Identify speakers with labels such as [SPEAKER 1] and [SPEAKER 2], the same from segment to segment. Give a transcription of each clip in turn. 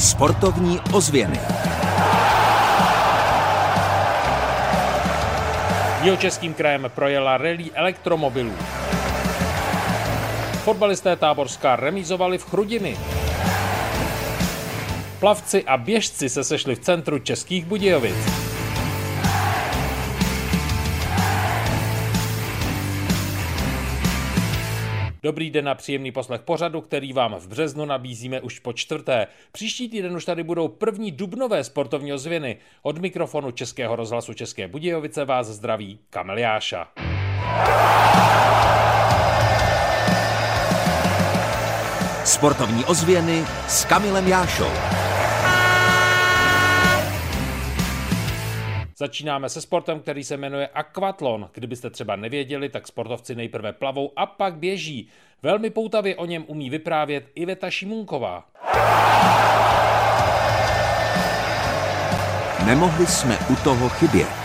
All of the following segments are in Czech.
[SPEAKER 1] Sportovní ozvěny.
[SPEAKER 2] Jihočeským krajem projela rally elektromobilů. Fotbalisté Táborská remízovali v Chrudimi. Plavci a běžci se sešli v centru Českých Budějovic. Dobrý den a příjemný poslech pořadu, který vám v březnu nabízíme už po čtvrté. Příští týden už tady budou první dubnové sportovní ozvěny. Od mikrofonu Českého rozhlasu České Budějovice vás zdraví Kamil Jáša.
[SPEAKER 1] Sportovní ozvěny s Kamilem Jášou.
[SPEAKER 2] Začínáme se sportem, který se jmenuje aquatlon. Kdybyste třeba nevěděli, tak sportovci nejprve plavou a pak běží. Velmi poutavě o něm umí vyprávět Iveta Šimunková.
[SPEAKER 1] Nemohli jsme u toho chybět.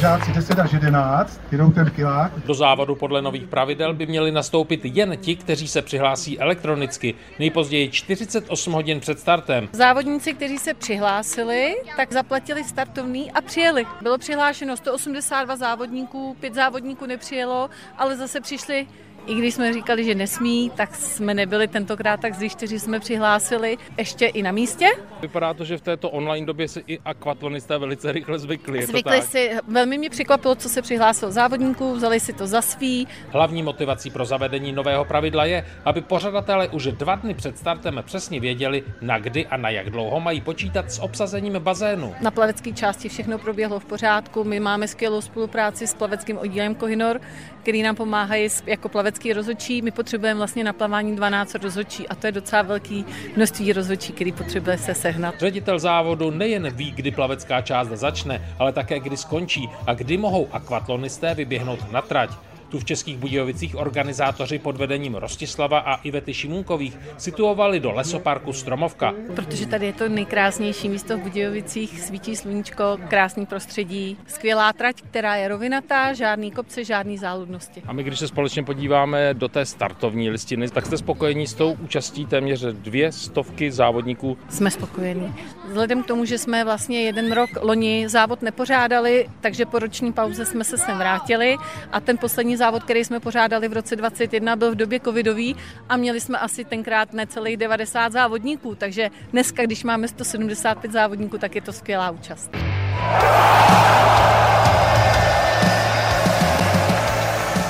[SPEAKER 3] Žáci 10 až 11, jedou ten kilák.
[SPEAKER 2] Do závodu podle nových pravidel by měli nastoupit jen ti, kteří se přihlásí elektronicky, nejpozději 48 hodin před startem.
[SPEAKER 4] Závodníci, kteří se přihlásili, tak zaplatili startovný a přijeli. Bylo přihlášeno 182 závodníků, pět závodníků nepřijelo, ale zase přišli i když jsme říkali, že nesmí, tak jsme nebyli tentokrát tak zlí, kteří jsme přihlásili ještě i na místě.
[SPEAKER 2] Vypadá to, že v této online době si i akvatlonisté velice rychle zvykli.
[SPEAKER 4] Zvykli si, velmi mě překvapilo, co se přihlásilo závodníků, vzali si to za svý.
[SPEAKER 2] Hlavní motivací pro zavedení nového pravidla je, aby pořadatelé už dva dny před startem přesně věděli, na kdy a na jak dlouho mají počítat s obsazením bazénu.
[SPEAKER 4] Na plavecké části všechno proběhlo v pořádku. My máme skvělou spolupráci s plaveckým oddílem Kohinor, který nám pomáhají jako plavecký plavecký rozhodčí, my potřebujeme vlastně na plavání 12 rozhodčí a to je docela velký množství rozhodčí, který potřebuje se sehnat.
[SPEAKER 2] Ředitel závodu nejen ví, kdy plavecká část začne, ale také kdy skončí a kdy mohou akvatlonisté vyběhnout na trať. Tu v Českých Budějovicích organizátoři pod vedením Rostislava a Ivety Šimunkových situovali do lesoparku Stromovka.
[SPEAKER 4] Protože tady je to nejkrásnější místo v Budějovicích, svítí sluníčko, krásný prostředí, skvělá trať, která je rovinatá, žádný kopce, žádný záludnosti.
[SPEAKER 2] A my, když se společně podíváme do té startovní listiny, tak jste spokojení s tou účastí téměř dvě stovky závodníků?
[SPEAKER 4] Jsme spokojení. Vzhledem k tomu, že jsme vlastně jeden rok loni závod nepořádali, takže po roční pauze jsme se sem vrátili a ten poslední závod, který jsme pořádali v roce 2021, byl v době covidový a měli jsme asi tenkrát necelých 90 závodníků, takže dneska, když máme 175 závodníků, tak je to skvělá účast.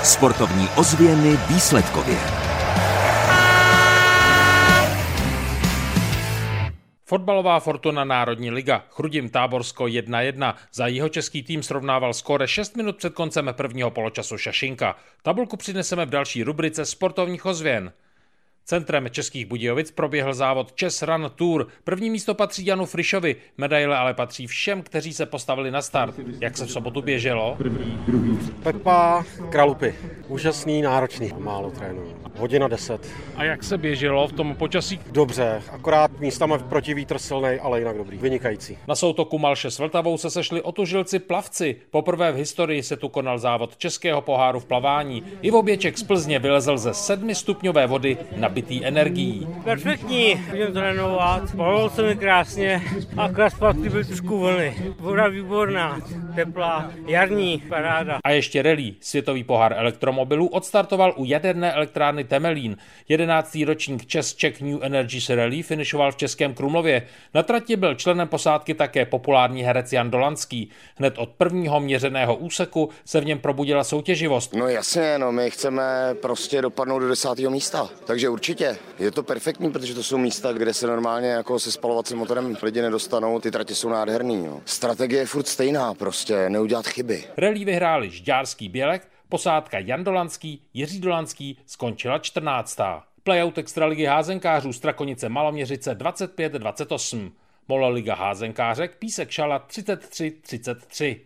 [SPEAKER 1] Sportovní ozvěny výsledkově.
[SPEAKER 2] Fotbalová Fortuna Národní liga. Chrudim Táborsko 1-1. Za jeho český tým srovnával skóre 6 minut před koncem prvního poločasu Šašinka. Tabulku přineseme v další rubrice sportovních ozvěn. Centrem Českých Budějovic proběhl závod Chess Run Tour. První místo patří Janu Frišovi, medaile ale patří všem, kteří se postavili na start. Jak se v sobotu běželo?
[SPEAKER 5] Pepa Kralupy. Úžasný, náročný. Málo trénuju. Hodina 10.
[SPEAKER 2] A jak se běželo v tom počasí?
[SPEAKER 5] Dobře, akorát místama protivítr silný, ale jinak dobrý. Vynikající.
[SPEAKER 2] Na soutoku Malše s Vltavou se sešli otužilci plavci. Poprvé v historii se tu konal závod Českého poháru v plavání. Ivo Běček z Plzně vylezl ze sedmistupňové vody na nabitý energií.
[SPEAKER 6] Perfektní, můžeme trénovat, bavilo se mi krásně, akorát zpátky byly trošku vlny. Voda výborná, teplá, jarní, paráda.
[SPEAKER 2] A ještě relí. Světový pohár elektromobilů odstartoval u jaderné elektrárny Temelín. 11. ročník Čes Czech New Energies Rally finišoval v Českém Krumlově. Na trati byl členem posádky také populární herec Jan Dolanský. Hned od prvního měřeného úseku se v něm probudila soutěživost.
[SPEAKER 7] No jasně, no my chceme prostě dopadnout do desátého místa. Takže určitě. Je to perfektní, protože to jsou místa, kde se normálně jako se spalovacím motorem lidi nedostanou. Ty tratě jsou nádherný. No. Strategie je furt stejná, prostě neudělat chyby.
[SPEAKER 2] Rally vyhráli Žďárský Bělek, posádka Jan Dolanský, Jiří Dolanský skončila 14. Playout extraligy házenkářů Strakonice Maloměřice 25-28. Liga házenkářek Písek Šala 33-33.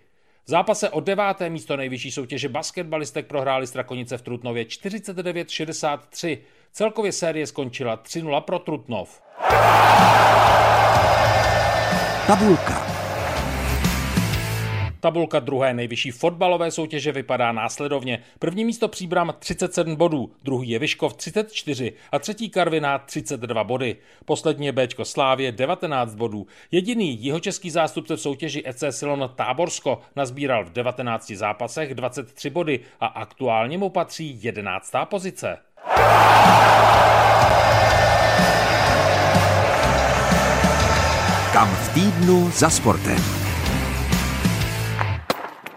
[SPEAKER 2] V zápase o deváté místo nejvyšší soutěže basketbalistek prohráli Strakonice v Trutnově 49-63. Celkově série skončila 3-0 pro Trutnov.
[SPEAKER 1] Tabulka.
[SPEAKER 2] Tabulka druhé nejvyšší fotbalové soutěže vypadá následovně. První místo Příbram 37 bodů, druhý je Vyškov 34 a třetí Karviná 32 body. Poslední je Bčko Slávě 19 bodů. Jediný jihočeský zástupce v soutěži EC Silon Táborsko nazbíral v 19 zápasech 23 body a aktuálně mu patří 11. pozice.
[SPEAKER 1] Kam v týdnu za sportem.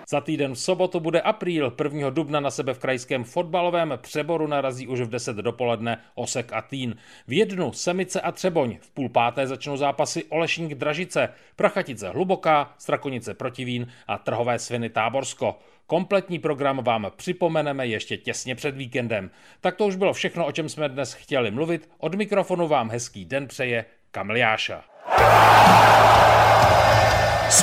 [SPEAKER 2] Za týden v sobotu bude apríl. 1. dubna na sebe v krajském fotbalovém přeboru narazí už v 10 dopoledne Osek a Týn. V jednu Semice a Třeboň. V půl páté začnou zápasy Olešník Dražice, Prachatice Hluboká, Strakonice Protivín a Trhové Sviny Táborsko. Kompletní program vám připomeneme ještě těsně před víkendem. Tak to už bylo všechno, o čem jsme dnes chtěli mluvit. Od mikrofonu vám hezký den přeje Kamil Jáša.